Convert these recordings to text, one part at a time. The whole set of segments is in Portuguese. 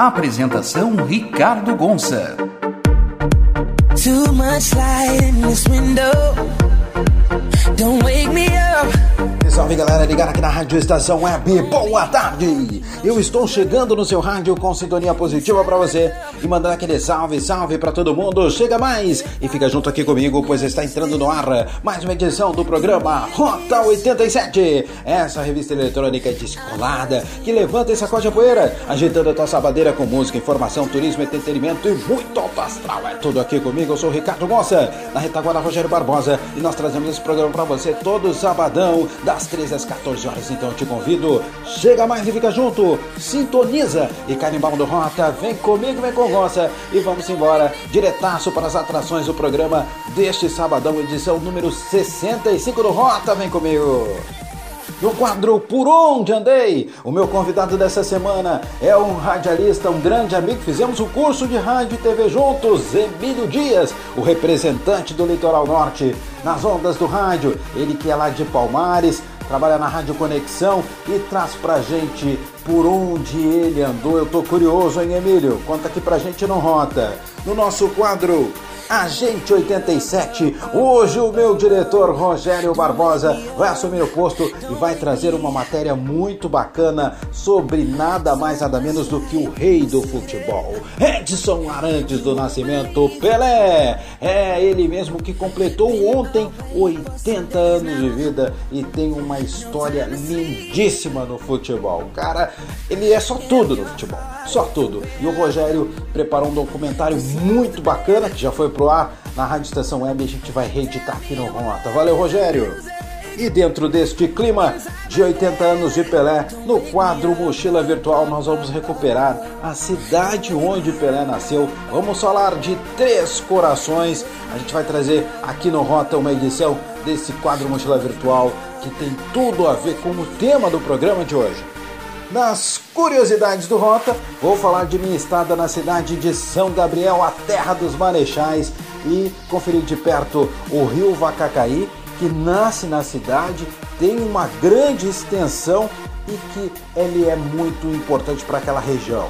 Apresentação Ricardo Gonça. Too much light in this window. Don't wake me up. Salve galera, ligada aqui na Rádio Estação Web. Boa tarde! Eu estou chegando no seu rádio com sintonia positiva para você e mandando aquele salve, salve para todo mundo. Chega mais e fica junto aqui comigo, pois está entrando no ar mais uma edição do programa Rota 87. Essa revista eletrônica descolada que levanta e sacode a poeira, agitando a tua sabadeira com música, informação, turismo, entretenimento e muito alto astral. É tudo aqui comigo, eu sou o Ricardo Moça, na retaguarda Rogério Barbosa e nós trazemos esse programa para você todo sabadão, das 13 às 14 horas. Então eu te convido, chega mais e fica junto, sintoniza e carimbão do Rota, vem comigo, vem com E vamos embora, diretaço para as atrações do programa deste sabadão, edição número 65 do Rota, vem comigo! No quadro Por Onde Andei, o meu convidado dessa semana é um radialista, um grande amigo. Fizemos o um curso de rádio e TV juntos, Emílio Dias, o representante do Litoral Norte nas ondas do rádio. Ele que é lá de Palmares, trabalha na Rádio Conexão e traz pra gente por onde ele andou. Eu tô curioso, hein, Emílio? Conta aqui pra gente no Rota. No nosso quadro Agente 87. Hoje o meu diretor Rogério Barbosa vai assumir o posto e vai trazer uma matéria muito bacana sobre nada mais nada menos do que o rei do futebol, Edson Arantes do Nascimento Pelé. É ele mesmo que completou ontem 80 anos de vida e tem uma história lindíssima no futebol. Cara, ele é só tudo no futebol, só tudo. E o Rogério preparou um documentário muito bacana que já foi pro ar na Rádio Estação Web e a gente vai reeditar aqui no Rota. Valeu, Rogério! E dentro deste clima de 80 anos de Pelé, no quadro Mochila Virtual, nós vamos recuperar a cidade onde Pelé nasceu. Vamos falar de Três Corações. A gente vai trazer aqui no Rota uma edição desse quadro Mochila Virtual que tem tudo a ver com o tema do programa de hoje. Nas curiosidades do Rota, vou falar de minha estada na cidade de São Gabriel, a terra dos marechais, e conferir de perto o rio Vacacaí, que nasce na cidade, tem uma grande extensão e que ele é muito importante para aquela região.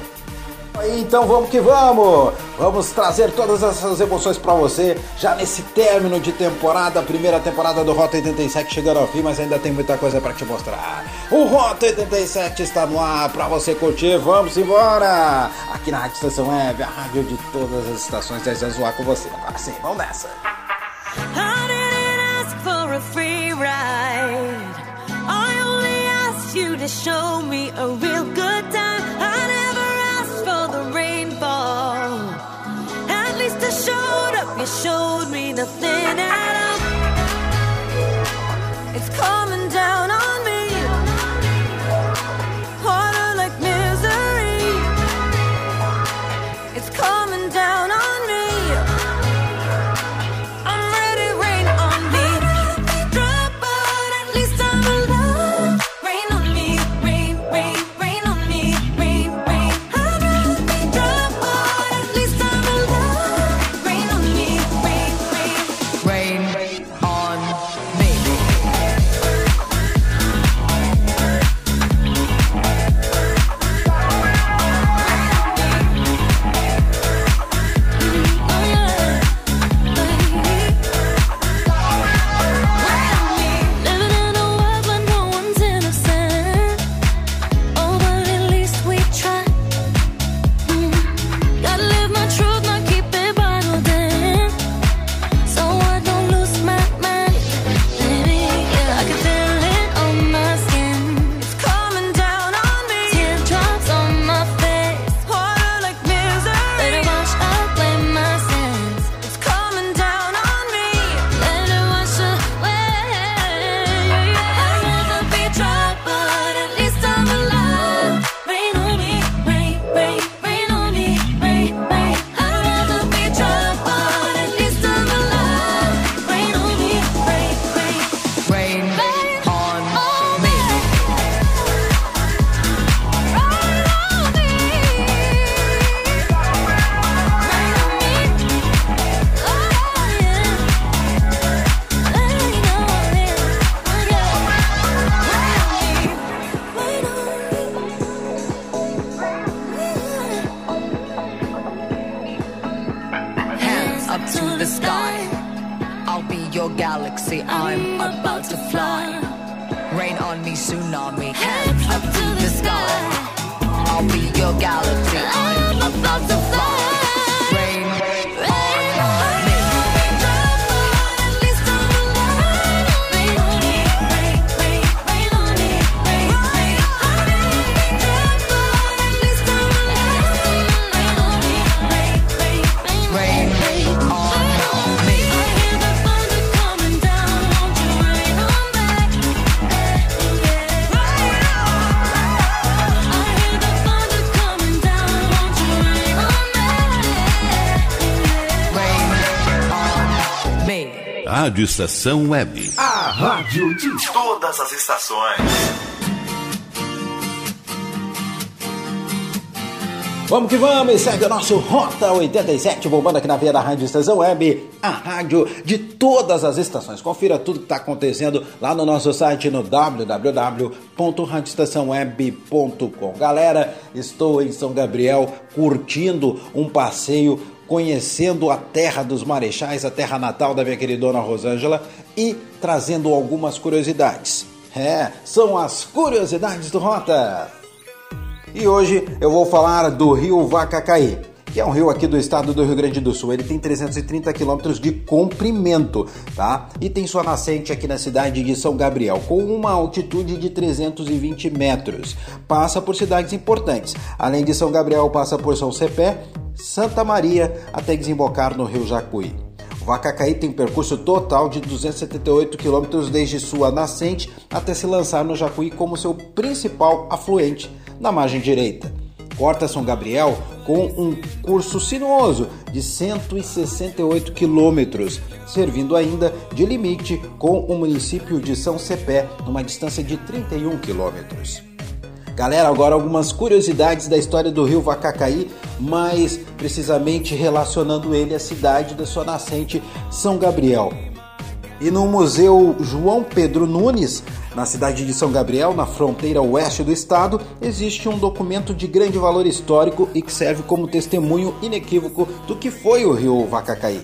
Então vamos que vamos! Vamos trazer todas essas emoções para você já nesse término de temporada, primeira temporada do Rota 87 chegando ao fim, mas ainda tem muita coisa para te mostrar. O Rota 87 está no ar para você curtir, vamos embora! Aqui na Rádio Estação Web, a rádio de todas as estações, 10 anos zoar com você. Agora sim, vamos nessa! to show me a real good time. You showed me nothing at all. It's coming down on me, tsunami. Hands up to the sky. I'll be your galaxy. I'm about to Rádio Estação Web. A rádio de todas as estações. Vamos que vamos, e segue o nosso Rota 87, bombando aqui na via da Rádio Estação Web, a rádio de todas as estações. Confira tudo que está acontecendo lá no nosso site no www.radioestaçãoweb.com. Galera, estou em São Gabriel curtindo um passeio conhecendo a terra dos marechais, a terra natal da minha queridona Rosângela e trazendo algumas curiosidades. É, são as curiosidades do Rota. E hoje eu vou falar do rio Vacacaí, que é um rio aqui do estado do Rio Grande do Sul. Ele tem 330 quilômetros de comprimento, tá? E tem sua nascente aqui na cidade de São Gabriel, com uma altitude de 320 metros. Passa por cidades importantes. Além de São Gabriel, passa por São Cepé, Santa Maria até desembocar no rio Jacuí. O Vacacaí tem um percurso total de 278 quilômetros desde sua nascente até se lançar no Jacuí como seu principal afluente na margem direita. Corta São Gabriel com um curso sinuoso de 168 quilômetros, servindo ainda de limite com o município de São Cepé, numa distância de 31 quilômetros. Galera, agora algumas curiosidades da história do rio Vacacaí, mais precisamente relacionando ele à cidade da sua nascente, São Gabriel. E no Museu João Pedro Nunes, na cidade de São Gabriel, na fronteira oeste do estado, existe um documento de grande valor histórico e que serve como testemunho inequívoco do que foi o rio Vacacaí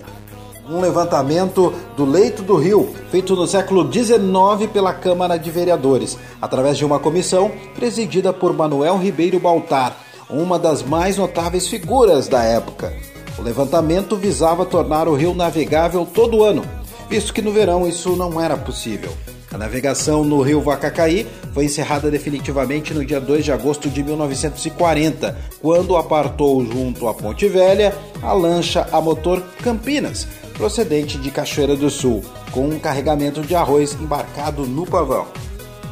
um levantamento do leito do rio, feito no século XIX pela Câmara de Vereadores, através de uma comissão presidida por Manuel Ribeiro Baltar, uma das mais notáveis figuras da época. O levantamento visava tornar o rio navegável todo ano, visto que no verão isso não era possível. A navegação no rio Vacacaí foi encerrada definitivamente no dia 2 de agosto de 1940, quando apartou junto à Ponte Velha a lancha a motor Campinas, procedente de Cachoeira do Sul, com um carregamento de arroz embarcado no pavão.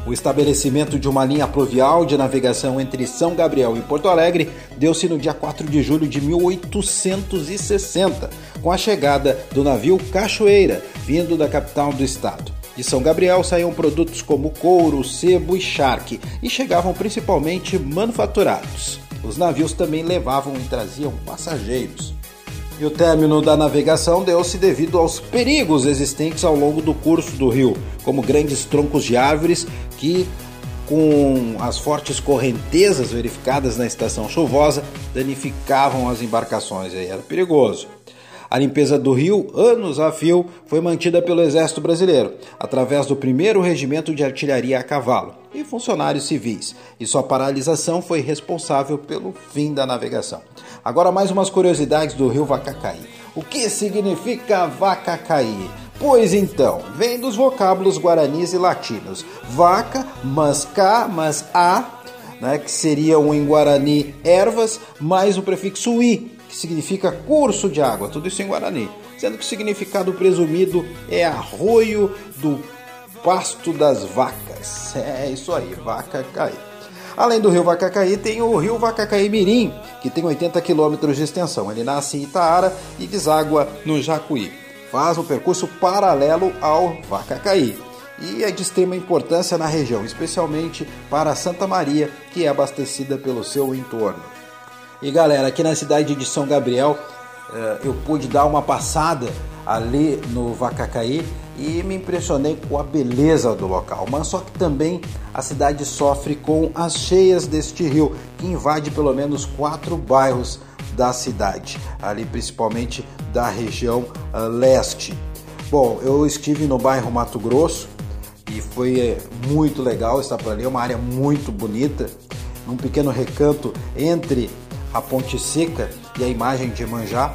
O estabelecimento de uma linha pluvial de navegação entre São Gabriel e Porto Alegre deu-se no dia 4 de julho de 1860, com a chegada do navio Cachoeira, vindo da capital do estado. De São Gabriel saíam produtos como couro, sebo e charque e chegavam principalmente manufaturados. Os navios também levavam e traziam passageiros. E o término da navegação deu-se devido aos perigos existentes ao longo do curso do rio, como grandes troncos de árvores que, com as fortes correntezas verificadas na estação chuvosa, danificavam as embarcações. Aí era perigoso. A limpeza do rio, anos a fio, foi mantida pelo Exército Brasileiro, através do 1 Regimento de Artilharia a Cavalo e funcionários civis, e sua paralisação foi responsável pelo fim da navegação. Agora mais umas curiosidades do rio Vacacaí. O que significa Vacacaí? Pois então, vem dos vocábulos guaranis e latinos. Vaca, mas cá, mas a, né, que seriam em guarani ervas, mais o prefixo i, que significa curso de água, tudo isso em guarani. Sendo que o significado presumido é arroio do pasto das vacas. É isso aí, vaca cair. Além do rio Vacacaí, tem o rio Vacacaí Mirim, que tem 80 quilômetros de extensão. Ele nasce em Itaara e deságua no Jacuí. Faz um percurso paralelo ao Vacacaí e é de extrema importância na região, especialmente para Santa Maria, que é abastecida pelo seu entorno. E galera, aqui na cidade de São Gabriel, eh, eu pude dar uma passada ali no Vacacaí e me impressionei com a beleza do local, mas só que também a cidade sofre com as cheias deste rio, que invade pelo menos quatro bairros da cidade, ali principalmente da região uh, leste. Bom, eu estive no bairro Mato Grosso e foi é, muito legal estar por ali, é uma área muito bonita, num pequeno recanto entre a Ponte Seca e a imagem de Manjá.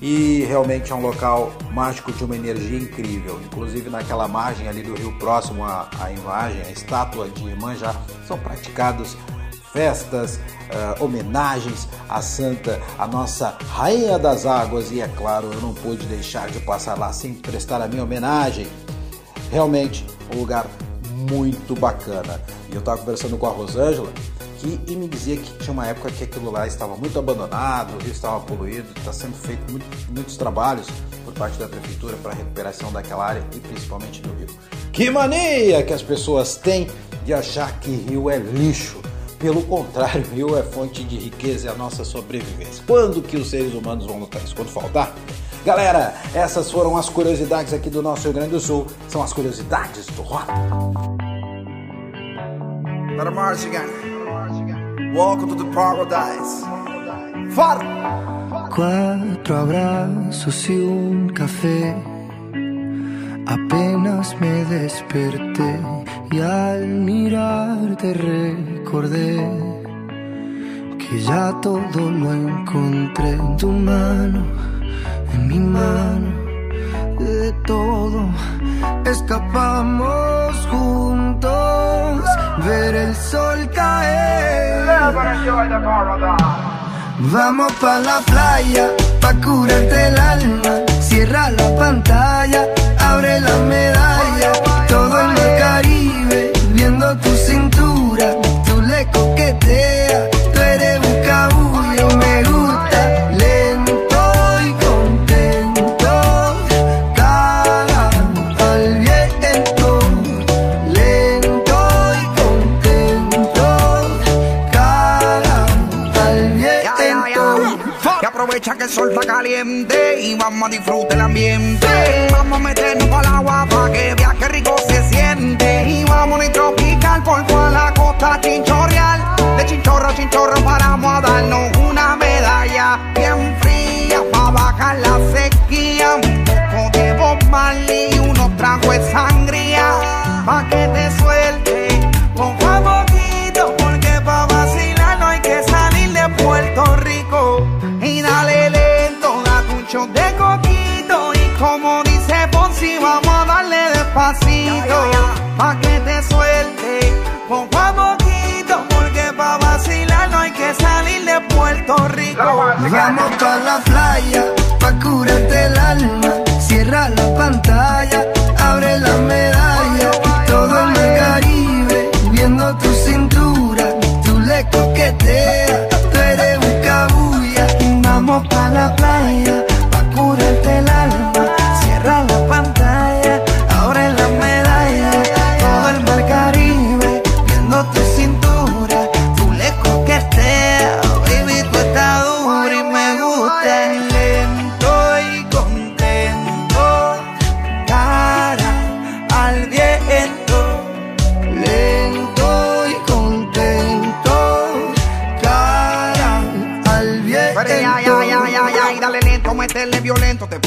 E realmente é um local mágico de uma energia incrível. Inclusive naquela margem ali do rio próximo à, à imagem, a estátua de Manjá, são praticados festas, uh, homenagens à santa, a nossa rainha das águas e é claro, eu não pude deixar de passar lá sem prestar a minha homenagem. Realmente, um lugar muito bacana. E eu estava conversando com a Rosângela que, e me dizia que tinha uma época que aquilo lá estava muito abandonado, o rio estava poluído, está sendo feito muito, muitos trabalhos por parte da prefeitura para a recuperação daquela área e principalmente do rio. Que mania que as pessoas têm de achar que rio é lixo. Pelo contrário, rio é fonte de riqueza e a nossa sobrevivência. Quando que os seres humanos vão notar isso? Quando faltar? Galera, essas foram as curiosidades aqui do nosso Rio Grande do Sul. São as curiosidades do rock. Para Martigan. Welcome to the paradise. Far. Cuatro abrazos y un café. Apenas me desperté y al mirarte recordé que ya todo lo encontré en tu mano, en mi mano, de todo. Escapamos juntos, ver el sol caer. Vamos pa la playa, pa curarte el alma, cierra la pantalla, abre la medalla, todo en el Caribe, viendo tu cintura, tú le está caliente y vamos a disfrutar el ambiente. Vamos a meternos para el agua para que veas que rico se siente. Y vamos a tropical por toda la costa chinchorreal. De chinchorro a chinchorro paramos a darnos una medalla bien fría para bajar la sequía. Un poco de y unos tragos de sangría pa' que te suelte. Poco a poquito porque pa' vacilar no hay que salir de Puerto Rico. Pa' que te suelte, poco a poquito. Porque pa' vacilar no hay que salir de Puerto Rico. Vamos pa la playa, pa curarte el alma.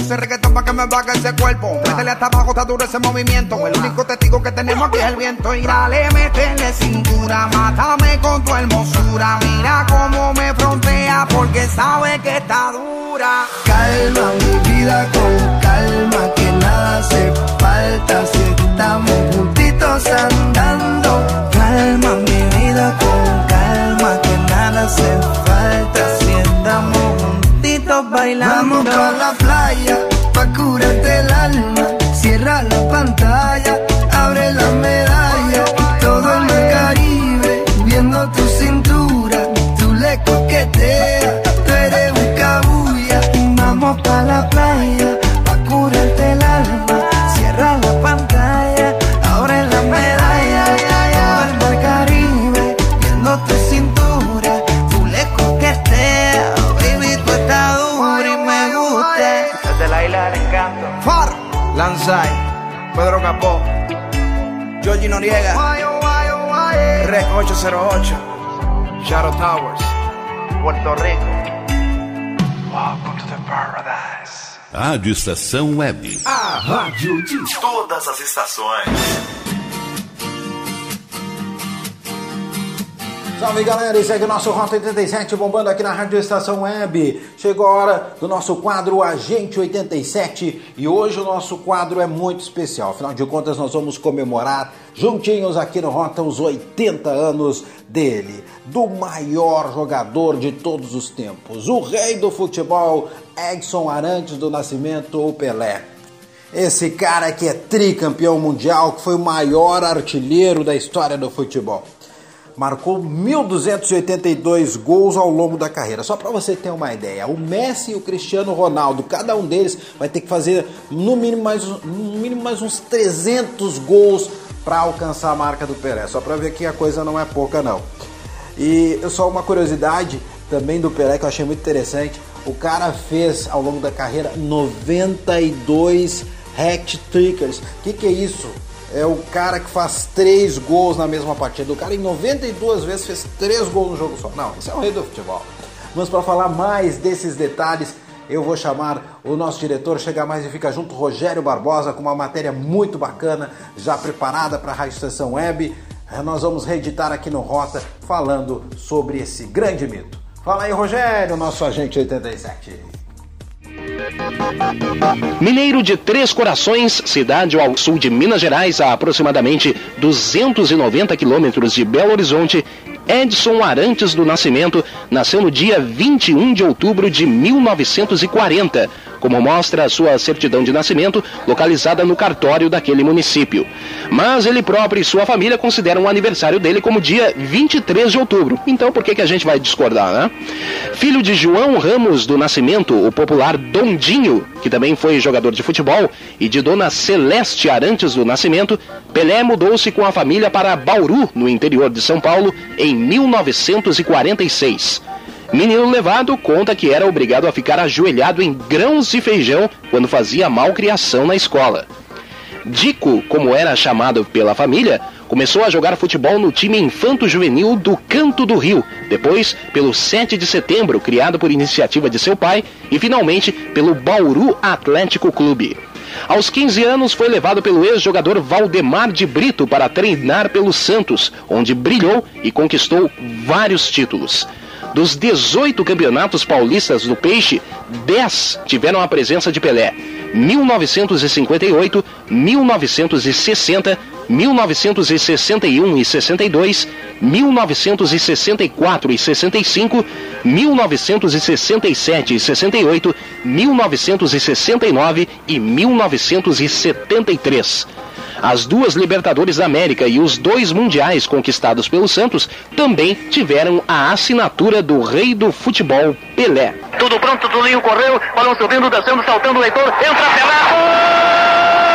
Puse reggaetón para que me baje ese cuerpo. Métele hasta abajo, está duro ese movimiento. El único testigo que tenemos aquí es el viento. Y dale, métele cintura, mátame con tu hermosura. Mira cómo me frontea porque sabe que está dura. Calma mi vida con calma, que nada hace falta si estamos juntitos andando. Calma mi vida con calma, que nada hace falta si estamos juntitos bailando. Vamos pa la fire. Georgie Noriega, Rec 808, Shadow Towers, Puerto Rico. Welcome to the paradise. Rádio Estação Web. A rádio de todas as estações. Salve galera, esse é o nosso Rota 87 bombando aqui na Rádio Estação Web. Chegou a hora do nosso quadro Agente 87 e hoje o nosso quadro é muito especial. Afinal de contas, nós vamos comemorar juntinhos aqui no Rota os 80 anos dele, do maior jogador de todos os tempos, o rei do futebol, Edson Arantes do Nascimento, o Pelé. Esse cara que é tricampeão mundial, que foi o maior artilheiro da história do futebol marcou 1.282 gols ao longo da carreira. Só para você ter uma ideia, o Messi e o Cristiano Ronaldo, cada um deles vai ter que fazer no mínimo mais, no mínimo mais uns 300 gols para alcançar a marca do Pelé. Só para ver que a coisa não é pouca não. E só uma curiosidade também do Pelé que eu achei muito interessante. O cara fez ao longo da carreira 92 hat-trickers. O que, que é isso? É o cara que faz três gols na mesma partida. O cara em 92 vezes fez três gols no jogo só. Não, esse é o rei do futebol. Mas para falar mais desses detalhes, eu vou chamar o nosso diretor, chegar mais e fica junto, Rogério Barbosa, com uma matéria muito bacana, já preparada para a Rádio Estação Web. Nós vamos reeditar aqui no Rota, falando sobre esse grande mito. Fala aí, Rogério, nosso agente 87. Mineiro de Três Corações, cidade ao sul de Minas Gerais, a aproximadamente 290 quilômetros de Belo Horizonte, Edson Arantes do Nascimento nasceu no dia 21 de outubro de 1940 como mostra a sua certidão de nascimento, localizada no cartório daquele município. Mas ele próprio e sua família consideram o aniversário dele como dia 23 de outubro. Então por que, que a gente vai discordar, né? Filho de João Ramos do Nascimento, o popular Dondinho, que também foi jogador de futebol, e de Dona Celeste Arantes do Nascimento, Pelé mudou-se com a família para Bauru, no interior de São Paulo, em 1946. Menino levado conta que era obrigado a ficar ajoelhado em grãos de feijão quando fazia malcriação na escola. Dico, como era chamado pela família, começou a jogar futebol no time infanto-juvenil do Canto do Rio, depois pelo 7 de setembro, criado por iniciativa de seu pai, e finalmente pelo Bauru Atlético Clube. Aos 15 anos foi levado pelo ex-jogador Valdemar de Brito para treinar pelo Santos, onde brilhou e conquistou vários títulos. Dos 18 campeonatos paulistas do Peixe, 10 tiveram a presença de Pelé. 1958, 1960, 1961 e 62, 1964 e 65, 1967 e 68, 1969 e 1973. As duas Libertadores da América e os dois Mundiais conquistados pelo Santos também tiveram a assinatura do rei do futebol, Pelé. Tudo pronto, Tulinho correu, balão subindo, descendo, saltando o leitor, entra Pelé!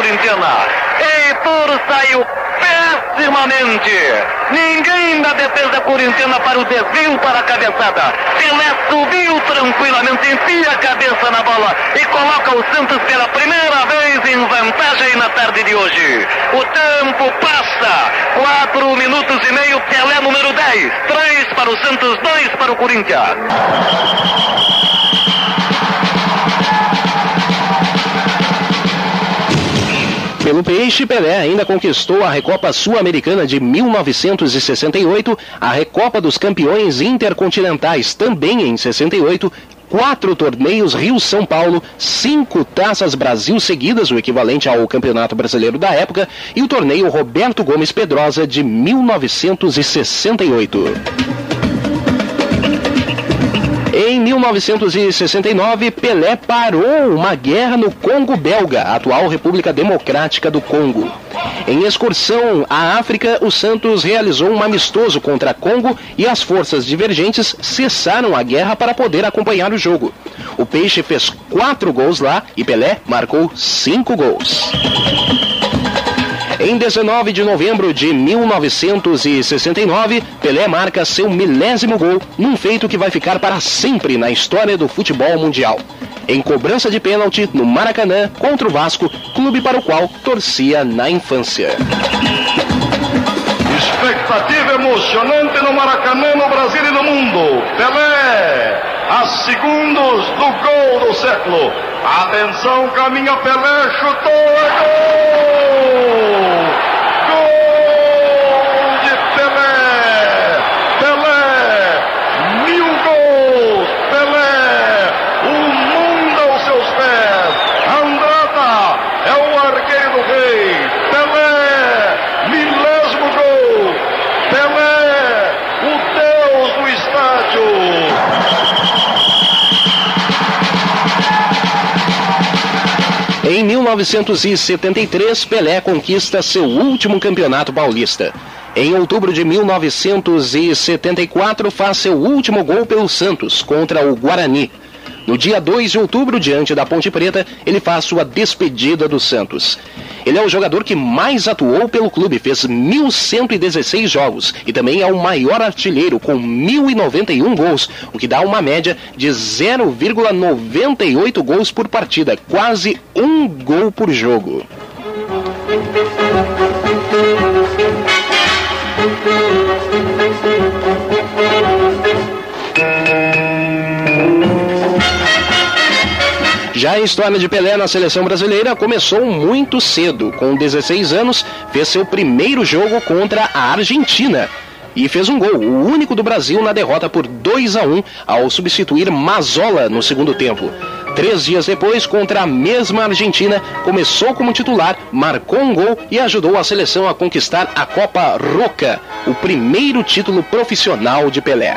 Corintiana. Heitor saiu pessimamente. Ninguém da defesa corintiana para o desvio para a cabeçada. Pelé subiu tranquilamente, enfia a cabeça na bola e coloca o Santos pela primeira vez em vantagem na tarde de hoje. O tempo passa. Quatro minutos e meio, Pelé número 10. Três para o Santos, dois para o Corinthians. Pelo Peixe, Pelé ainda conquistou a Recopa Sul-Americana de 1968, a Recopa dos Campeões Intercontinentais também em 68, quatro torneios Rio-São Paulo, cinco taças Brasil seguidas, o equivalente ao Campeonato Brasileiro da época, e o torneio Roberto Gomes Pedrosa de 1968. Em 1969, Pelé parou uma guerra no Congo belga, atual República Democrática do Congo. Em excursão à África, o Santos realizou um amistoso contra Congo e as forças divergentes cessaram a guerra para poder acompanhar o jogo. O Peixe fez quatro gols lá e Pelé marcou cinco gols. Em 19 de novembro de 1969, Pelé marca seu milésimo gol num feito que vai ficar para sempre na história do futebol mundial. Em cobrança de pênalti no Maracanã contra o Vasco, clube para o qual torcia na infância. Expectativa emocionante no Maracanã, no Brasil e no mundo. Pelé, a segundos do gol do século. Atenção, caminha Pelé, chutou, é gol! 1973, Pelé conquista seu último campeonato paulista. Em outubro de 1974, faz seu último gol pelo Santos contra o Guarani. No dia 2 de outubro, diante da Ponte Preta, ele faz sua despedida do Santos. Ele é o jogador que mais atuou pelo clube, fez 1.116 jogos e também é o maior artilheiro com 1.091 gols, o que dá uma média de 0,98 gols por partida, quase um gol por jogo. Já a história de Pelé na seleção brasileira começou muito cedo. Com 16 anos, fez seu primeiro jogo contra a Argentina e fez um gol, o único do Brasil na derrota por 2 a 1 ao substituir Mazola no segundo tempo. Três dias depois, contra a mesma Argentina, começou como titular, marcou um gol e ajudou a seleção a conquistar a Copa Roca, o primeiro título profissional de Pelé.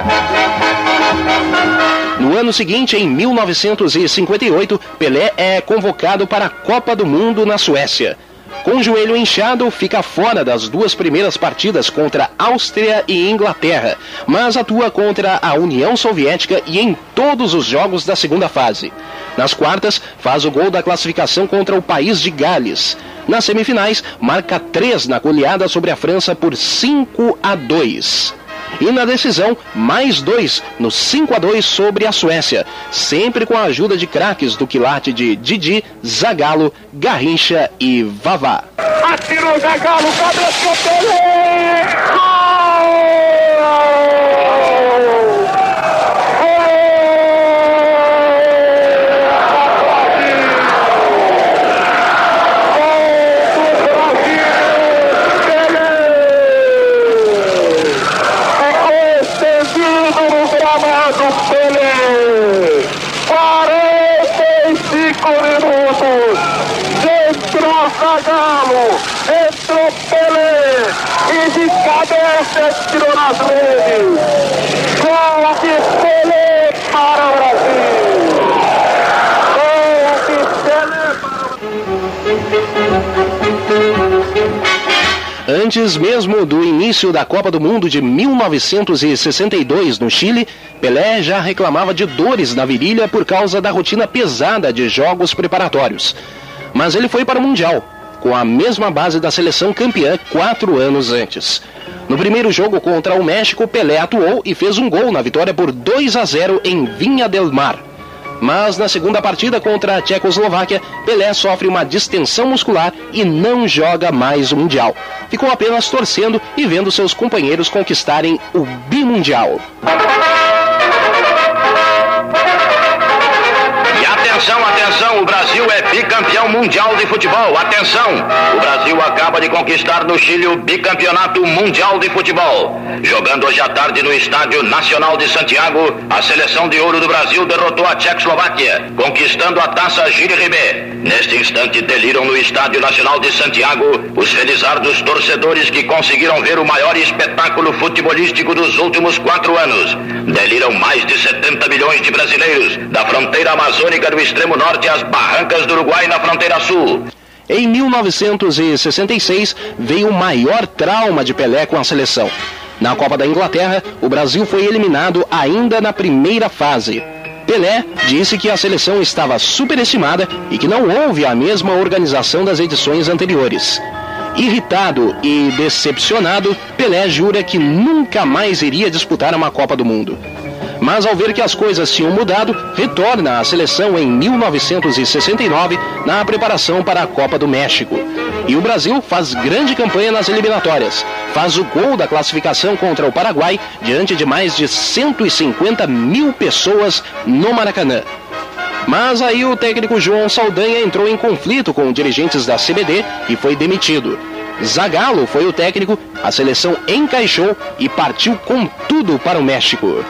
No ano seguinte, em 1958, Pelé é convocado para a Copa do Mundo na Suécia. Com o joelho inchado, fica fora das duas primeiras partidas contra Áustria e Inglaterra, mas atua contra a União Soviética e em todos os jogos da segunda fase. Nas quartas, faz o gol da classificação contra o país de Gales. Nas semifinais, marca três na goleada sobre a França por 5 a 2. E na decisão, mais dois no 5 a 2 sobre a Suécia, sempre com a ajuda de craques do quilate de Didi, Zagallo, Garrincha e Vavá. Atirou Zagallo, cabeça Pelé! Zagallo, Antes mesmo do início da Copa do Mundo de 1962 no Chile, Pelé já reclamava de dores na virilha por causa da rotina pesada de jogos preparatórios. Mas ele foi para o Mundial, com a mesma base da seleção campeã quatro anos antes. No primeiro jogo contra o México, Pelé atuou e fez um gol na vitória por 2 a 0 em Vinha del Mar. Mas na segunda partida contra a Tchecoslováquia, Pelé sofre uma distensão muscular e não joga mais o Mundial. Ficou apenas torcendo e vendo seus companheiros conquistarem o bimundial. Atenção, o Brasil é bicampeão mundial de futebol. Atenção, o Brasil acaba de conquistar no Chile o bicampeonato mundial de futebol. Jogando hoje à tarde no Estádio Nacional de Santiago, a seleção de ouro do Brasil derrotou a Tchecoslováquia, conquistando a taça Gilles Ribé. Neste instante, deliram no Estádio Nacional de Santiago os felizardos torcedores que conseguiram ver o maior espetáculo futebolístico dos últimos quatro anos. Deliram mais de 70 milhões de brasileiros da fronteira amazônica do extremo norte às barrancas do Uruguai na fronteira sul. Em 1966, veio o maior trauma de Pelé com a seleção. Na Copa da Inglaterra, o Brasil foi eliminado ainda na primeira fase. Pelé disse que a seleção estava superestimada e que não houve a mesma organização das edições anteriores. Irritado e decepcionado, Pelé jura que nunca mais iria disputar uma Copa do Mundo. Mas ao ver que as coisas tinham mudado, retorna à seleção em 1969 na preparação para a Copa do México. E o Brasil faz grande campanha nas eliminatórias. Faz o gol da classificação contra o Paraguai diante de mais de 150 mil pessoas no Maracanã. Mas aí o técnico João Saldanha entrou em conflito com dirigentes da CBD e foi demitido. Zagallo foi o técnico, a seleção encaixou e partiu com tudo para o México.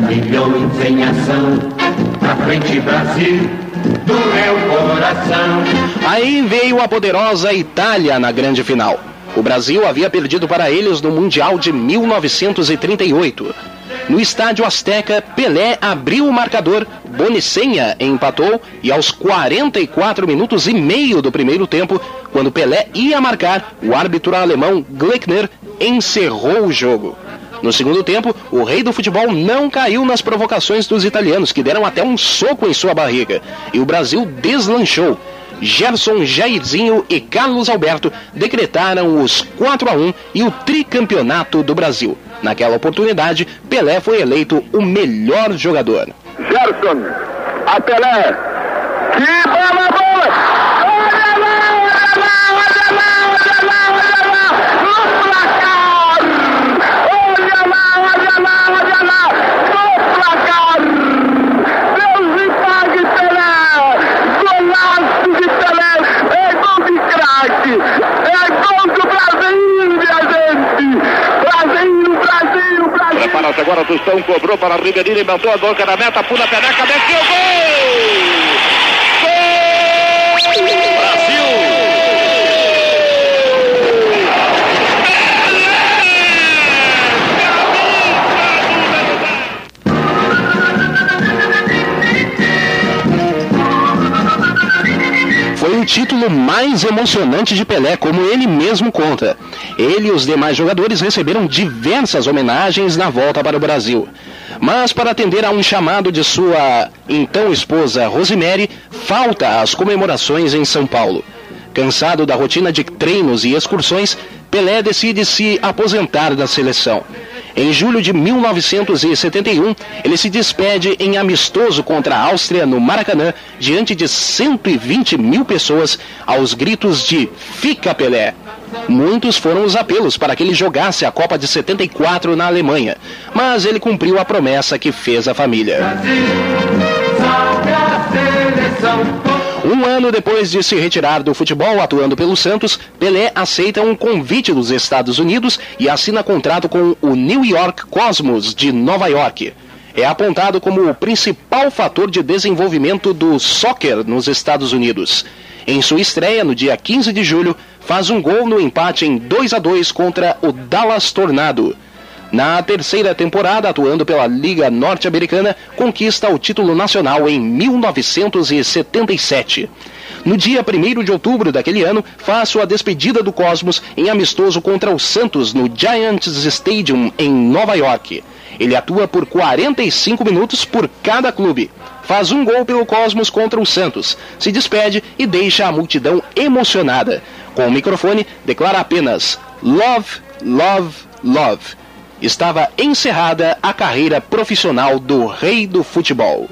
Milhões em ação, pra frente Brasil, do meu coração. Aí veio a poderosa Itália na grande final. O Brasil havia perdido para eles no Mundial de 1938. No estádio Azteca, Pelé abriu o marcador, Bonicenha empatou e aos 44 minutos e meio do primeiro tempo, quando Pelé ia marcar, o árbitro alemão Gleckner encerrou o jogo. No segundo tempo, o rei do futebol não caiu nas provocações dos italianos, que deram até um soco em sua barriga. E o Brasil deslanchou. Gerson, Jairzinho e Carlos Alberto decretaram os 4 a 1 e o tricampeonato do Brasil. Naquela oportunidade, Pelé foi eleito o melhor jogador. Gerson, a Pelé. Que Prepara-se agora, Tostão cobrou para Ribeirinho, inventou a boca na meta, pula a peneca, desceu, gol! o título mais emocionante de Pelé, como ele mesmo conta. Ele e os demais jogadores receberam diversas homenagens na volta para o Brasil. Mas para atender a um chamado de sua então esposa Rosemary, falta as comemorações em São Paulo. Cansado da rotina de treinos e excursões, Pelé decide se aposentar da seleção. Em julho de 1971, ele se despede em amistoso contra a Áustria no Maracanã, diante de 120 mil pessoas, aos gritos de Fica Pelé. Muitos foram os apelos para que ele jogasse a Copa de 74 na Alemanha, mas ele cumpriu a promessa que fez à família. Um ano depois de se retirar do futebol atuando pelo Santos, Pelé aceita um convite dos Estados Unidos e assina contrato com o New York Cosmos de Nova York. É apontado como o principal fator de desenvolvimento do soccer nos Estados Unidos. Em sua estreia, no dia 15 de julho, faz um gol no empate em 2 a 2 contra o Dallas Tornado. Na terceira temporada, atuando pela Liga Norte-Americana, conquista o título nacional em 1977. No dia 1 de outubro daquele ano, faz sua despedida do Cosmos em amistoso contra o Santos no Giants Stadium em Nova York. Ele atua por 45 minutos por cada clube. Faz um gol pelo Cosmos contra o Santos, se despede e deixa a multidão emocionada. Com o microfone, declara apenas Love, Love, Love estava encerrada a carreira profissional do rei do futebol.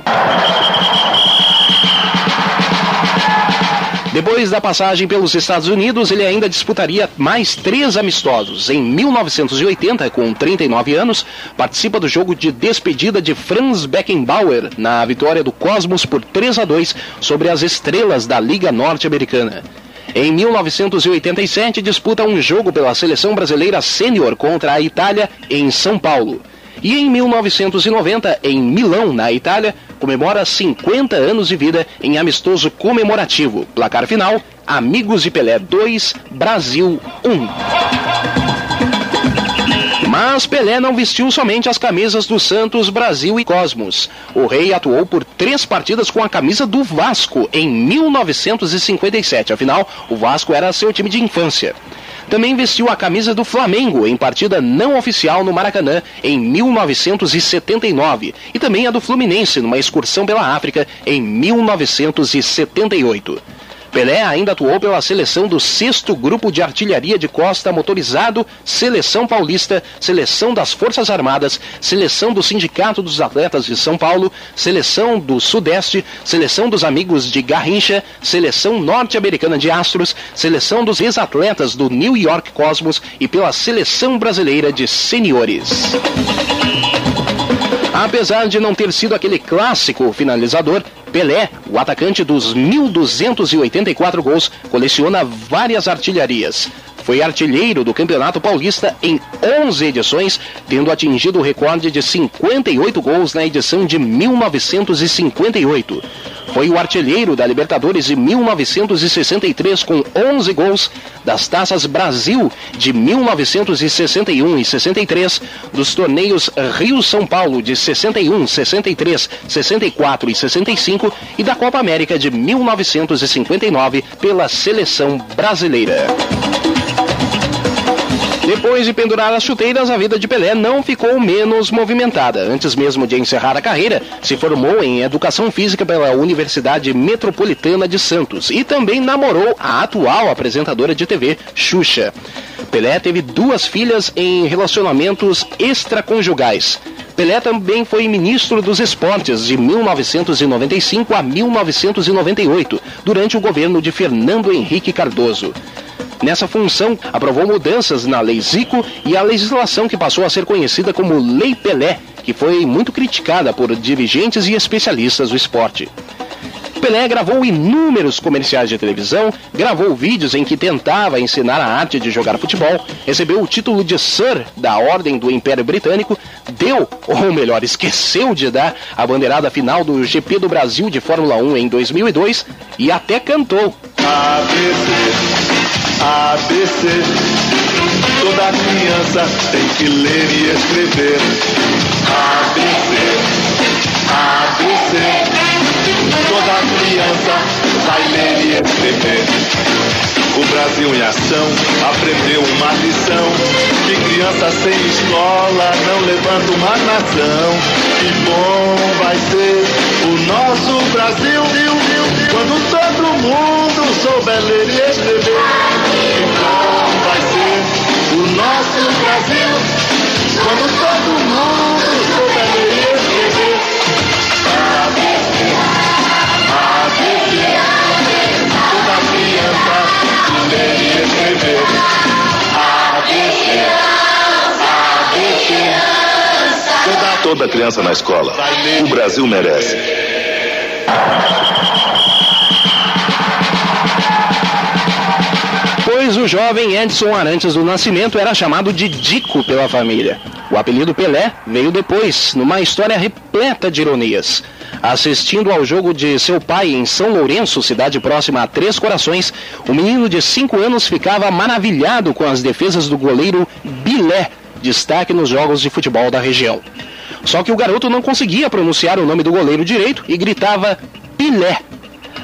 Depois da passagem pelos Estados Unidos, ele ainda disputaria mais três amistosos. Em 1980, com 39 anos, participa do jogo de despedida de Franz Beckenbauer na vitória do Cosmos por 3 a 2 sobre as estrelas da Liga Norte-Americana. Em 1987, disputa um jogo pela seleção brasileira sênior contra a Itália em São Paulo. E em 1990, em Milão, na Itália, comemora 50 anos de vida em amistoso comemorativo. Placar final: Amigos de Pelé 2, Brasil 1. Mas Pelé não vestiu somente as camisas do Santos, Brasil e Cosmos. O rei atuou por três partidas com a camisa do Vasco em 1957. Afinal, o Vasco era seu time de infância. Também vestiu a camisa do Flamengo em partida não oficial no Maracanã em 1979 e também a do Fluminense numa excursão pela África em 1978. Pelé ainda atuou pela seleção do 6 Grupo de Artilharia de Costa Motorizado, Seleção Paulista, Seleção das Forças Armadas, Seleção do Sindicato dos Atletas de São Paulo, Seleção do Sudeste, Seleção dos Amigos de Garrincha, Seleção Norte-Americana de Astros, Seleção dos Ex-Atletas do New York Cosmos e pela Seleção Brasileira de Seniores. Apesar de não ter sido aquele clássico finalizador, Pelé, o atacante dos 1.284 gols, coleciona várias artilharias. Foi artilheiro do Campeonato Paulista em 11 edições, tendo atingido o recorde de 58 gols na edição de 1958. Foi o artilheiro da Libertadores de 1963 com 11 gols, das Taças Brasil de 1961 e 63, dos torneios Rio-São Paulo de 61, 63, 64 e 65 e da Copa América de 1959 pela seleção brasileira. Depois de pendurar as chuteiras, a vida de Pelé não ficou menos movimentada. Antes mesmo de encerrar a carreira, se formou em Educação Física pela Universidade Metropolitana de Santos e também namorou a atual apresentadora de TV, Xuxa. Pelé teve duas filhas em relacionamentos extraconjugais. Pelé também foi ministro dos Esportes de 1995 a 1998, durante o governo de Fernando Henrique Cardoso. Nessa função, aprovou mudanças na Lei Zico e a legislação que passou a ser conhecida como Lei Pelé, que foi muito criticada por dirigentes e especialistas do esporte. Pelé gravou inúmeros comerciais de televisão, gravou vídeos em que tentava ensinar a arte de jogar futebol, recebeu o título de Sir da Ordem do Império Britânico, deu, ou melhor, esqueceu de dar a bandeirada final do GP do Brasil de Fórmula 1 em 2002 e até cantou. ABC. ABC. Toda criança tem que ler e escrever. ABC, ABC. Toda criança vai ler e escrever. O Brasil em ação aprendeu uma lição Que criança sem escola não levanta uma nação Que bom vai ser o nosso Brasil Quando todo mundo souber ler e escrever. Que bom vai ser o nosso Brasil. Quando todo mundo souber Toda, criança na escola. O Brasil merece. Pois o jovem Edson Arantes do Nascimento era chamado de Dico pela família. O apelido Pelé veio depois, numa história repleta de ironias. Assistindo ao jogo de seu pai em São Lourenço, cidade próxima a Três Corações, o menino de 5 anos ficava maravilhado com as defesas do goleiro Bilé, destaque nos jogos de futebol da região. Só que o garoto não conseguia pronunciar o nome do goleiro direito e gritava Pilé.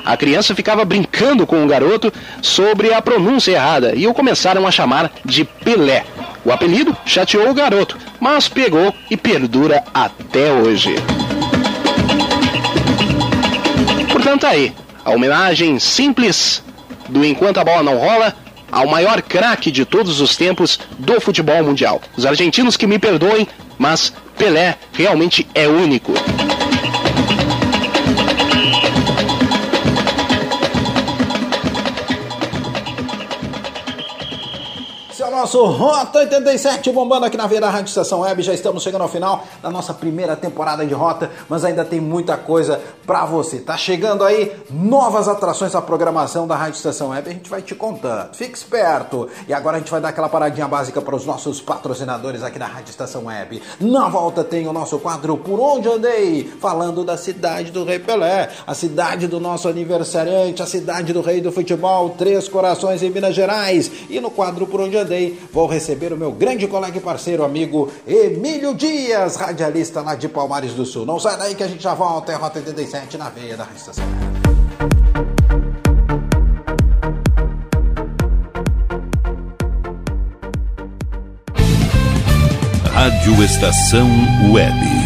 A criança ficava brincando com o garoto sobre a pronúncia errada e o começaram a chamar de Pelé. O apelido chateou o garoto, mas pegou e perdura até hoje. Portanto, aí, a homenagem simples do Enquanto a Bola Não Rola ao maior craque de todos os tempos do futebol mundial. Os argentinos que me perdoem, mas Pelé realmente é único. Nosso Rota 87 bombando aqui na Via da Rádio Estação Web. Já estamos chegando ao final da nossa primeira temporada de Rota, mas ainda tem muita coisa para você. Tá chegando aí novas atrações à programação da Rádio Estação Web, a gente vai te contando. Fique esperto. E agora a gente vai dar aquela paradinha básica para os nossos patrocinadores aqui da Rádio Estação Web. Na volta tem o nosso quadro Por Onde Andei, falando da cidade do Rei Pelé, a cidade do nosso aniversariante, a cidade do Rei do Futebol, Três Corações em Minas Gerais. E no quadro Por Onde Andei, vou receber o meu grande colega e parceiro, amigo Emílio Dias, radialista lá de Palmares do Sul. Não sai daí que a gente já volta, é Rota 87 na veia da Rádio Rádio Estação Web.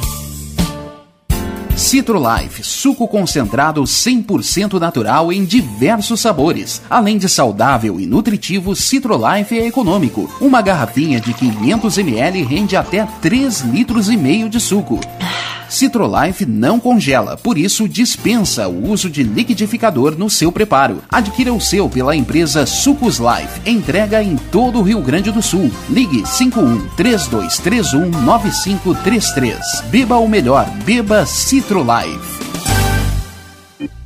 Citrolife, suco concentrado 100% natural em diversos sabores. Além de saudável e nutritivo, Citrolife é econômico. Uma garrafinha de 500 ml rende até 3 litros e meio de suco. Citrolife não congela, por isso dispensa o uso de liquidificador no seu preparo. Adquira o seu pela empresa Sucos Life. Entrega em todo o Rio Grande do Sul. Ligue 51 3231 9533. Beba o melhor, beba Citrolife.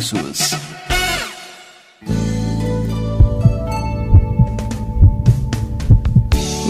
preços.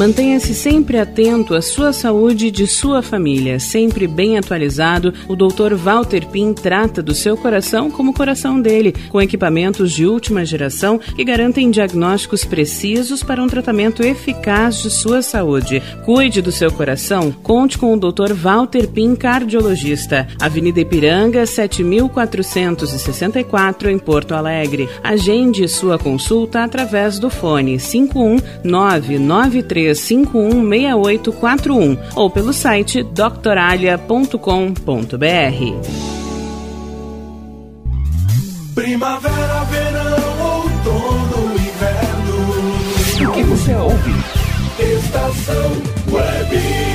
Mantenha-se sempre atento à sua saúde e de sua família. Sempre bem atualizado, o Dr. Walter Pin trata do seu coração como o coração dele, com equipamentos de última geração que garantem diagnósticos precisos para um tratamento eficaz de sua saúde. Cuide do seu coração, conte com o Dr. Walter Pin, cardiologista. Avenida Ipiranga, 7464, em Porto Alegre. Agende sua consulta através do fone 51993 516841 ou pelo site doctoralha.com.br. Primavera, verão, outono, inverno. O que você ouve? Estação Web.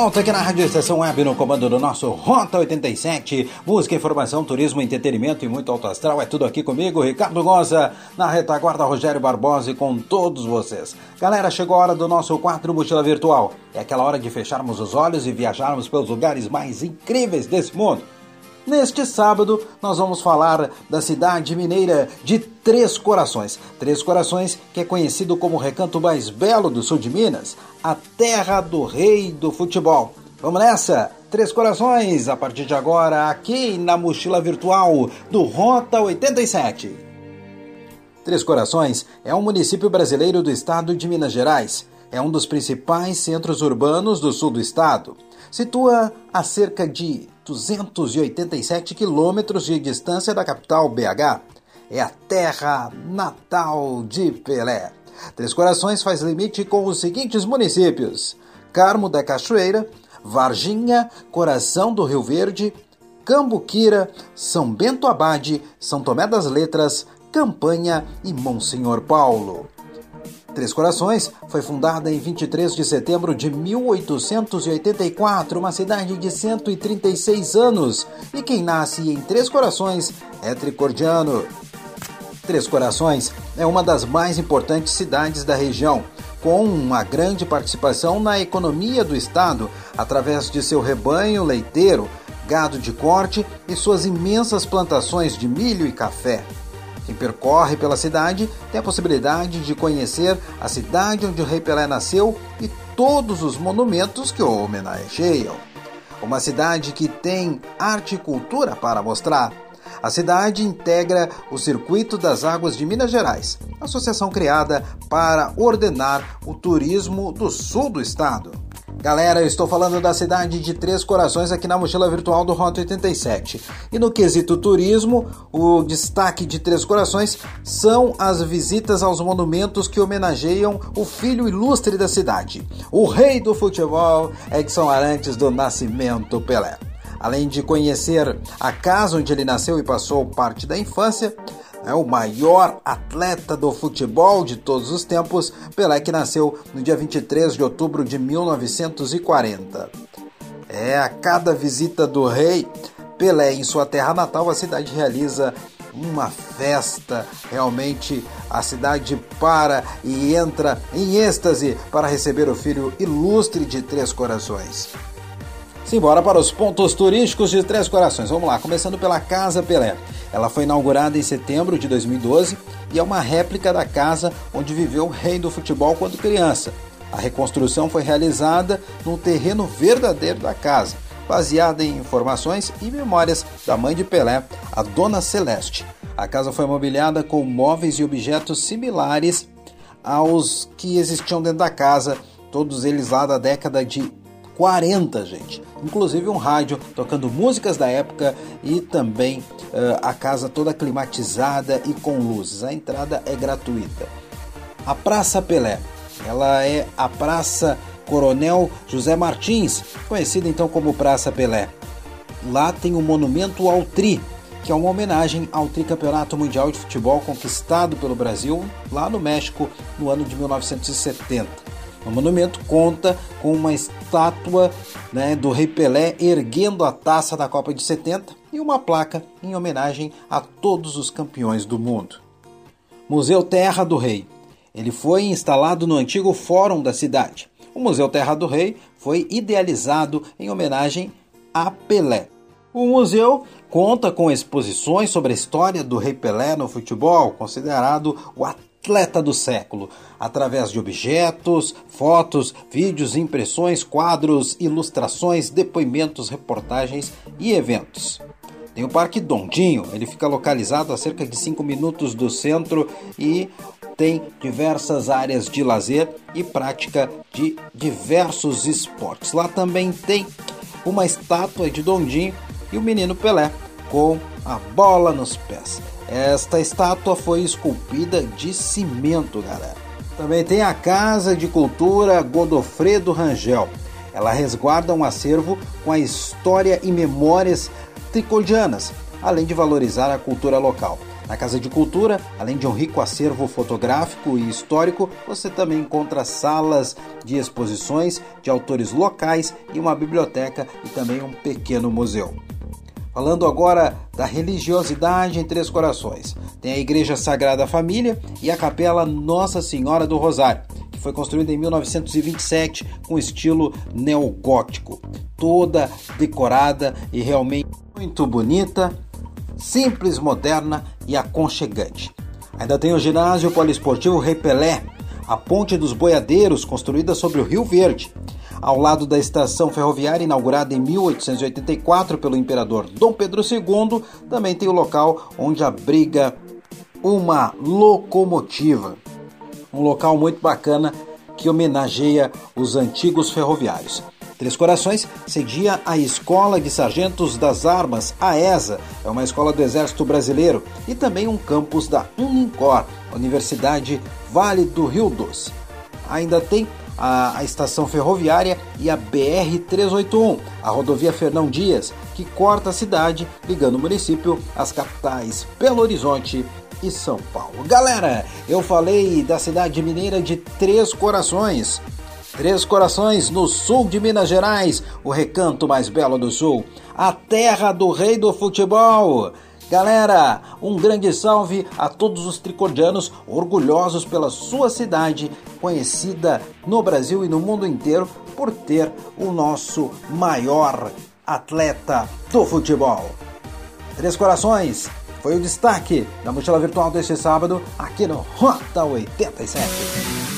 Volta aqui na Rádio Estação Web no comando do nosso Rota 87. Música, informação, turismo, entretenimento e muito alto astral. É tudo aqui comigo, Ricardo Goza, na retaguarda Rogério Barbosa e com todos vocês. Galera, chegou a hora do nosso quadro Mochila Virtual. É aquela hora de fecharmos os olhos e viajarmos pelos lugares mais incríveis desse mundo. Neste sábado, nós vamos falar da cidade mineira de Três Corações. Três Corações, que é conhecido como o recanto mais belo do sul de Minas, a terra do rei do futebol. Vamos nessa? Três Corações, a partir de agora, aqui na mochila virtual do Rota 87. Três Corações é um município brasileiro do estado de Minas Gerais. É um dos principais centros urbanos do sul do estado. Situa a cerca de 287 quilômetros de distância da capital BH. é a terra natal de Pelé. Três Corações faz limite com os seguintes municípios: Carmo da Cachoeira, Varginha, Coração do Rio Verde, Cambuquira, São Bento Abade, São Tomé das Letras, Campanha e Monsenhor Paulo. Três Corações foi fundada em 23 de setembro de 1884, uma cidade de 136 anos, e quem nasce em Três Corações é tricordiano. Três Corações é uma das mais importantes cidades da região, com uma grande participação na economia do estado através de seu rebanho leiteiro, gado de corte e suas imensas plantações de milho e café. Quem percorre pela cidade tem a possibilidade de conhecer a cidade onde o Rei Pelé nasceu e todos os monumentos que o homenageiam. Uma cidade que tem arte e cultura para mostrar. A cidade integra o Circuito das Águas de Minas Gerais, associação criada para ordenar o turismo do sul do estado. Galera, eu estou falando da cidade de Três Corações aqui na mochila virtual do Rota 87. E no quesito turismo, o destaque de Três Corações são as visitas aos monumentos que homenageiam o filho ilustre da cidade, o rei do futebol, Edson Arantes do Nascimento Pelé. Além de conhecer a casa onde ele nasceu e passou parte da infância, é o maior atleta do futebol de todos os tempos, Pelé que nasceu no dia 23 de outubro de 1940. É, a cada visita do rei Pelé em sua terra natal, a cidade realiza uma festa. Realmente a cidade para e entra em êxtase para receber o filho ilustre de Três Corações. Simbora para os pontos turísticos de Três Corações. Vamos lá, começando pela Casa Pelé. Ela foi inaugurada em setembro de 2012 e é uma réplica da casa onde viveu o rei do futebol quando criança. A reconstrução foi realizada no terreno verdadeiro da casa, baseada em informações e memórias da mãe de Pelé, a Dona Celeste. A casa foi mobiliada com móveis e objetos similares aos que existiam dentro da casa, todos eles lá da década de 40, gente. Inclusive um rádio tocando músicas da época e também uh, a casa toda climatizada e com luzes. A entrada é gratuita. A Praça Pelé, ela é a Praça Coronel José Martins, conhecida então como Praça Pelé. Lá tem o Monumento ao Tri, que é uma homenagem ao tricampeonato mundial de futebol conquistado pelo Brasil lá no México no ano de 1970. O monumento conta com uma estátua né, do Rei Pelé erguendo a taça da Copa de 70 e uma placa em homenagem a todos os campeões do mundo. Museu Terra do Rei. Ele foi instalado no antigo Fórum da cidade. O Museu Terra do Rei foi idealizado em homenagem a Pelé. O museu conta com exposições sobre a história do Rei Pelé no futebol, considerado o do século, através de objetos, fotos, vídeos, impressões, quadros, ilustrações, depoimentos, reportagens e eventos. Tem o Parque Dondinho, ele fica localizado a cerca de 5 minutos do centro e tem diversas áreas de lazer e prática de diversos esportes. Lá também tem uma estátua de Dondinho e o menino Pelé com a bola nos pés. Esta estátua foi esculpida de cimento, galera. Também tem a Casa de Cultura Godofredo Rangel. Ela resguarda um acervo com a história e memórias tricodianas, além de valorizar a cultura local. Na Casa de Cultura, além de um rico acervo fotográfico e histórico, você também encontra salas de exposições de autores locais e uma biblioteca e também um pequeno museu. Falando agora da religiosidade em Três Corações. Tem a Igreja Sagrada Família e a Capela Nossa Senhora do Rosário, que foi construída em 1927 com estilo neogótico, toda decorada e realmente muito bonita, simples, moderna e aconchegante. Ainda tem o ginásio poliesportivo Rei Pelé, a Ponte dos Boiadeiros, construída sobre o Rio Verde, ao lado da estação ferroviária inaugurada em 1884 pelo imperador Dom Pedro II, também tem o local onde abriga uma locomotiva. Um local muito bacana que homenageia os antigos ferroviários. Três Corações cedia a Escola de Sargentos das Armas, a ESA, é uma escola do Exército Brasileiro, e também um campus da Unincor, Universidade Vale do Rio Doce. Ainda tem a, a, estação ferroviária e a BR-381, a rodovia Fernão Dias, que corta a cidade, ligando o município às capitais Belo Horizonte e São Paulo. Galera, eu falei da cidade mineira de Três Corações. Três Corações, no sul de Minas Gerais, o recanto mais belo do sul, a terra do rei do futebol. Galera, um grande salve a todos os tricordianos orgulhosos pela sua cidade, conhecida no Brasil e no mundo inteiro por ter o nosso maior atleta do futebol. Três Corações foi o destaque da mochila virtual deste sábado aqui no Rota 87.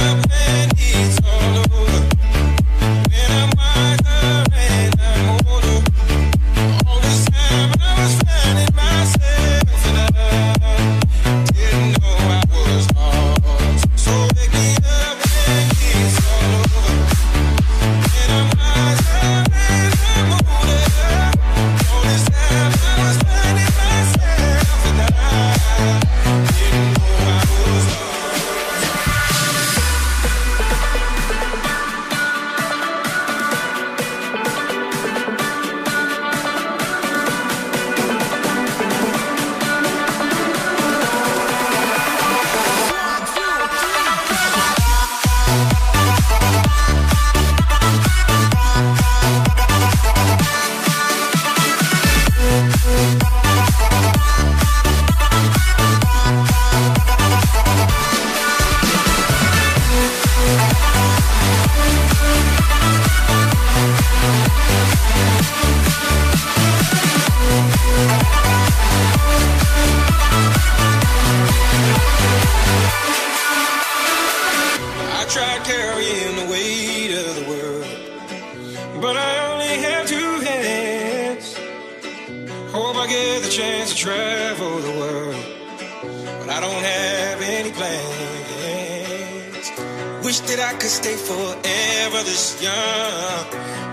When it's all over.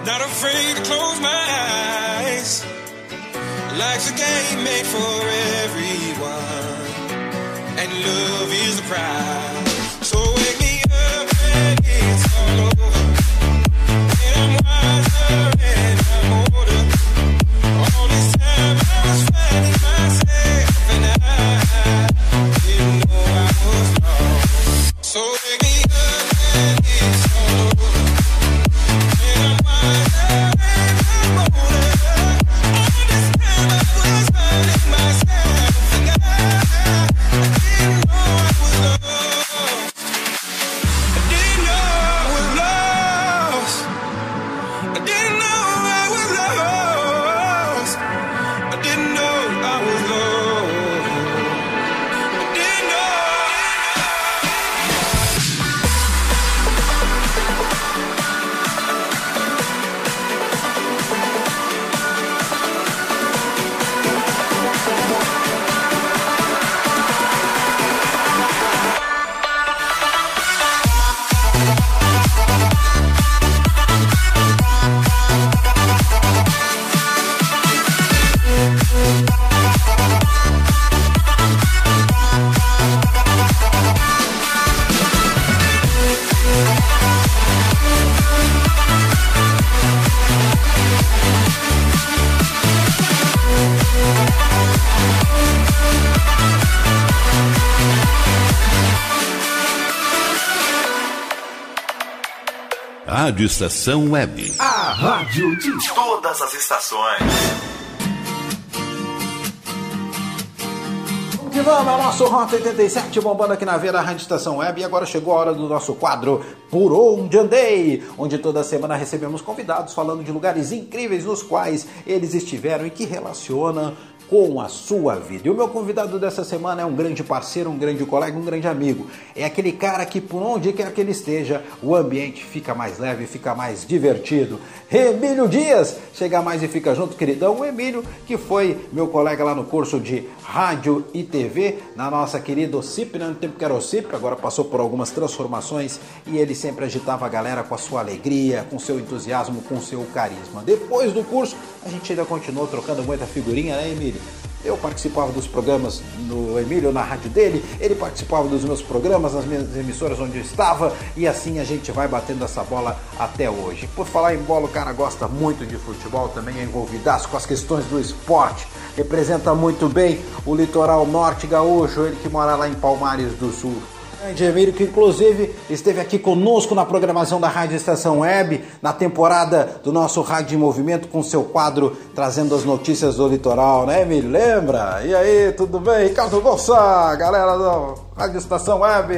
Not afraid to close my eyes. Life's a game made for everyone, and love is the prize. So wake me up when it's over. When I'm wiser and Rádio Estação Web. A rádio de todas as estações. que vamos, é o nosso Rota 87 bombando aqui na Vera Rádio Estação Web e agora chegou a hora do nosso quadro Por Onde Andei, onde toda semana recebemos convidados falando de lugares incríveis nos quais eles estiveram e que relacionam com a sua vida. E o meu convidado dessa semana é um grande parceiro, um grande colega, um grande amigo. É aquele cara que por onde quer que ele esteja, o ambiente fica mais leve, fica mais divertido. Emílio Dias, chega mais e fica junto, queridão. O Emílio, que foi meu colega lá no curso de rádio e TV, na nossa querida OCIP, né? no tempo que era OCIP, agora passou por algumas transformações e ele sempre agitava a galera com a sua alegria, com seu entusiasmo, com seu carisma. Depois do curso, a gente ainda continuou trocando muita figurinha, né, Emílio? Eu participava dos programas no Emílio, na rádio dele, ele participava dos meus programas, nas minhas emissoras onde eu estava, e assim a gente vai batendo essa bola até hoje. Por falar em bola, o cara gosta muito de futebol, também é envolvidaço com as questões do esporte, representa muito bem o litoral norte gaúcho, ele que mora lá em Palmares do Sul. Grande Emílio, que inclusive esteve aqui conosco na programação da Rádio Estação Web, na temporada do nosso Rádio em Movimento, com seu quadro trazendo as notícias do litoral, né, Emílio? Lembra? E aí, tudo bem? Ricardo Bolsa, galera do Rádio Estação Web.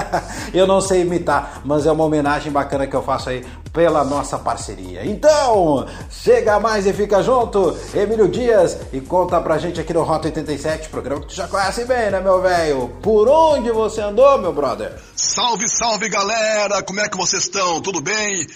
Eu não sei imitar, mas é uma homenagem bacana que eu faço aí pela nossa parceria. Então, chega mais e fica junto, Emílio Dias, e conta pra gente aqui no Rota 87, programa que tu já conhece bem, né, meu velho? Por onde você andou, meu brother? Salve, salve, galera! Como é que vocês estão? Tudo bem?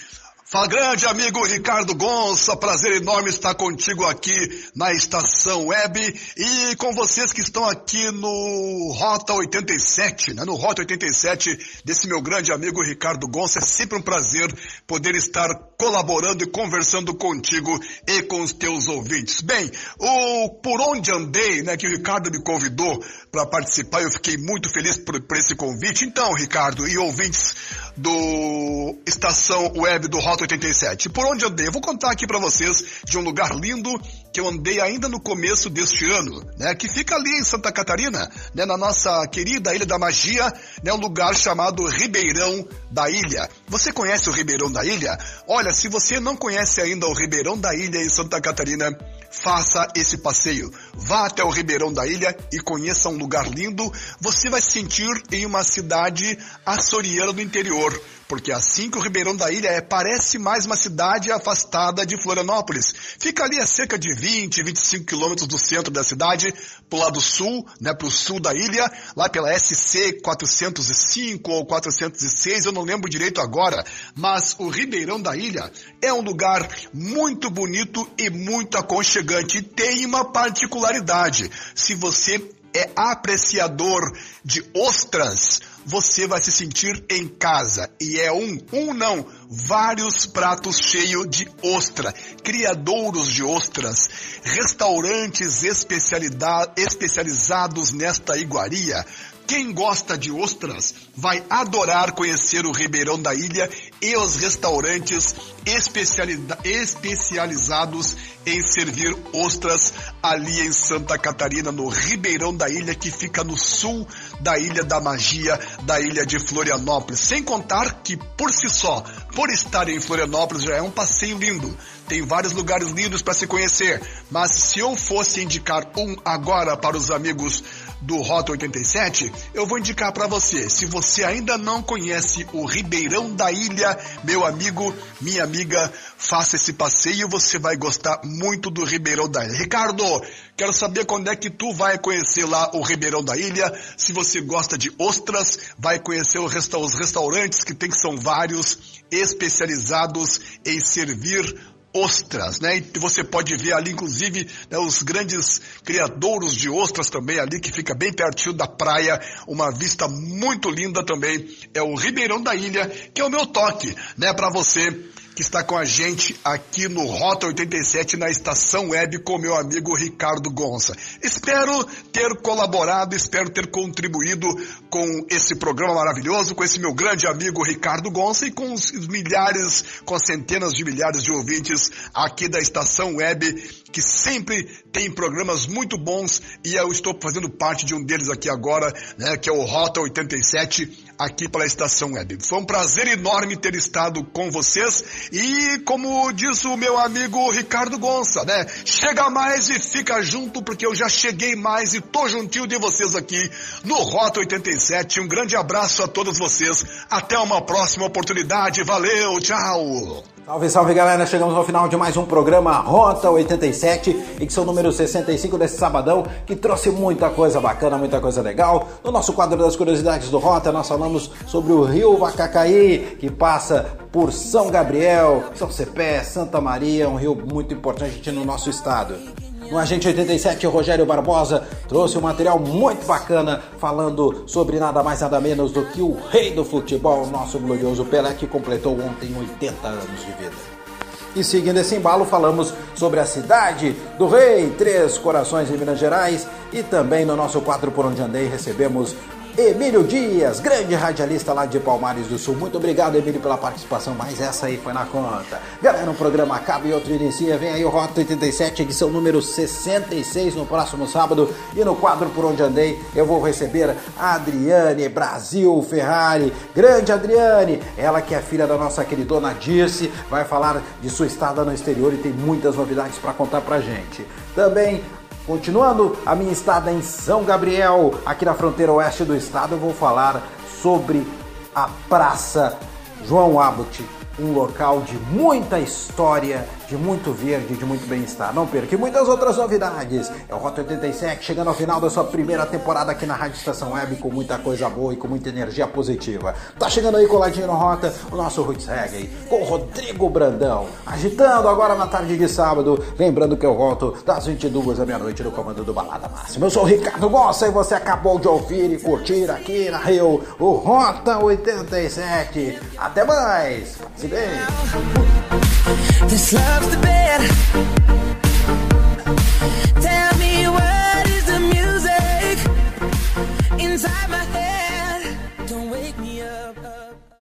Fala, grande amigo Ricardo Gonça, prazer enorme estar contigo aqui na Estação Web e com vocês que estão aqui no Rota 87, né? No Rota 87 desse meu grande amigo Ricardo Gonça. É sempre um prazer poder estar colaborando e conversando contigo e com os teus ouvintes. Bem, o Por Onde Andei, né, que o Ricardo me convidou para participar, eu fiquei muito feliz por, por esse convite. Então, Ricardo e ouvintes do Estação Web do Rota 87. Por onde andei? Eu vou contar aqui para vocês de um lugar lindo que eu andei ainda no começo deste ano, né? Que fica ali em Santa Catarina, né? Na nossa querida Ilha da Magia, né? Um lugar chamado Ribeirão da Ilha. Você conhece o Ribeirão da Ilha? Olha, se você não conhece ainda o Ribeirão da Ilha em Santa Catarina, faça esse passeio. Vá até o Ribeirão da Ilha e conheça um lugar lindo. Você vai se sentir em uma cidade açoriana do interior porque assim que o Ribeirão da Ilha é, parece mais uma cidade afastada de Florianópolis. Fica ali a cerca de 20, 25 quilômetros do centro da cidade, pro lado sul, né, pro sul da ilha, lá pela SC 405 ou 406, eu não lembro direito agora, mas o Ribeirão da Ilha é um lugar muito bonito e muito aconchegante e tem uma particularidade. Se você é apreciador de ostras, você vai se sentir em casa. E é um, um não, vários pratos cheios de ostra, criadouros de ostras, restaurantes especializados nesta iguaria. Quem gosta de ostras vai adorar conhecer o Ribeirão da Ilha e os restaurantes especializados em servir ostras ali em Santa Catarina, no Ribeirão da Ilha, que fica no sul da Ilha da Magia, da Ilha de Florianópolis. Sem contar que, por si só, por estar em Florianópolis, já é um passeio lindo. Tem vários lugares lindos para se conhecer. Mas se eu fosse indicar um agora para os amigos do Rota 87, eu vou indicar para você. Se você ainda não conhece o Ribeirão da Ilha, meu amigo, minha amiga, faça esse passeio, você vai gostar muito do Ribeirão da Ilha. Ricardo, quero saber quando é que tu vai conhecer lá o Ribeirão da Ilha. Se você gosta de ostras, vai conhecer os restaurantes que tem que são vários, especializados em servir ostras, né? E você pode ver ali, inclusive, né, os grandes criadouros de ostras também ali, que fica bem pertinho da praia, uma vista muito linda também. É o Ribeirão da Ilha, que é o meu toque, né, para você que está com a gente aqui no Rota 87 na estação web com meu amigo Ricardo Gonça. Espero ter colaborado, espero ter contribuído com esse programa maravilhoso, com esse meu grande amigo Ricardo Gonça e com os milhares, com as centenas de milhares de ouvintes aqui da estação web que sempre tem programas muito bons e eu estou fazendo parte de um deles aqui agora, né, que é o Rota 87, aqui pela Estação Web. Foi um prazer enorme ter estado com vocês e como diz o meu amigo Ricardo Gonça, né, chega mais e fica junto porque eu já cheguei mais e tô juntinho de vocês aqui no Rota 87. Um grande abraço a todos vocês. Até uma próxima oportunidade. Valeu, tchau. Salve, salve galera, chegamos ao final de mais um programa Rota 87, edição número 65 desse sabadão, que trouxe muita coisa bacana, muita coisa legal. No nosso quadro das curiosidades do Rota, nós falamos sobre o rio Vacacaí, que passa por São Gabriel, São Cepé, Santa Maria, um rio muito importante no nosso estado. No Agente 87, o Rogério Barbosa trouxe um material muito bacana falando sobre nada mais nada menos do que o rei do futebol, nosso glorioso Pelé, que completou ontem 80 anos de vida. E seguindo esse embalo, falamos sobre a cidade do rei, Três Corações em Minas Gerais, e também no nosso quadro Por Onde Andei recebemos Emílio Dias, grande radialista lá de Palmares do Sul. Muito obrigado, Emílio, pela participação, mas essa aí foi na conta. Galera, um programa acaba e outro inicia. Vem aí o Rota 87, edição número 66 no próximo sábado. E no quadro Por Onde Andei, eu vou receber a Adriane Brasil Ferrari. Grande Adriane, ela que é filha da nossa queridona Dirce, vai falar de sua estada no exterior e tem muitas novidades para contar pra gente. Também Continuando a minha estada em São Gabriel, aqui na fronteira oeste do estado, eu vou falar sobre a Praça João Abbott, um local de muita história, de muito verde, de muito bem-estar. Não perca e muitas outras novidades. É o Rota 87 chegando ao final da sua primeira temporada aqui na Rádio Estação Web com muita coisa boa e com muita energia positiva. Tá chegando aí coladinho no Rota o nosso Roots Reggae com o Rodrigo Brandão, agitando agora na tarde de sábado. Lembrando que eu volto das 22 à meia-noite no comando do Balada Máxima. Eu sou o Ricardo Gossa e você acabou de ouvir e curtir aqui na Rio o Rota 87. Até mais! Se bem! This love's the bed. Tell me what is the music inside my head.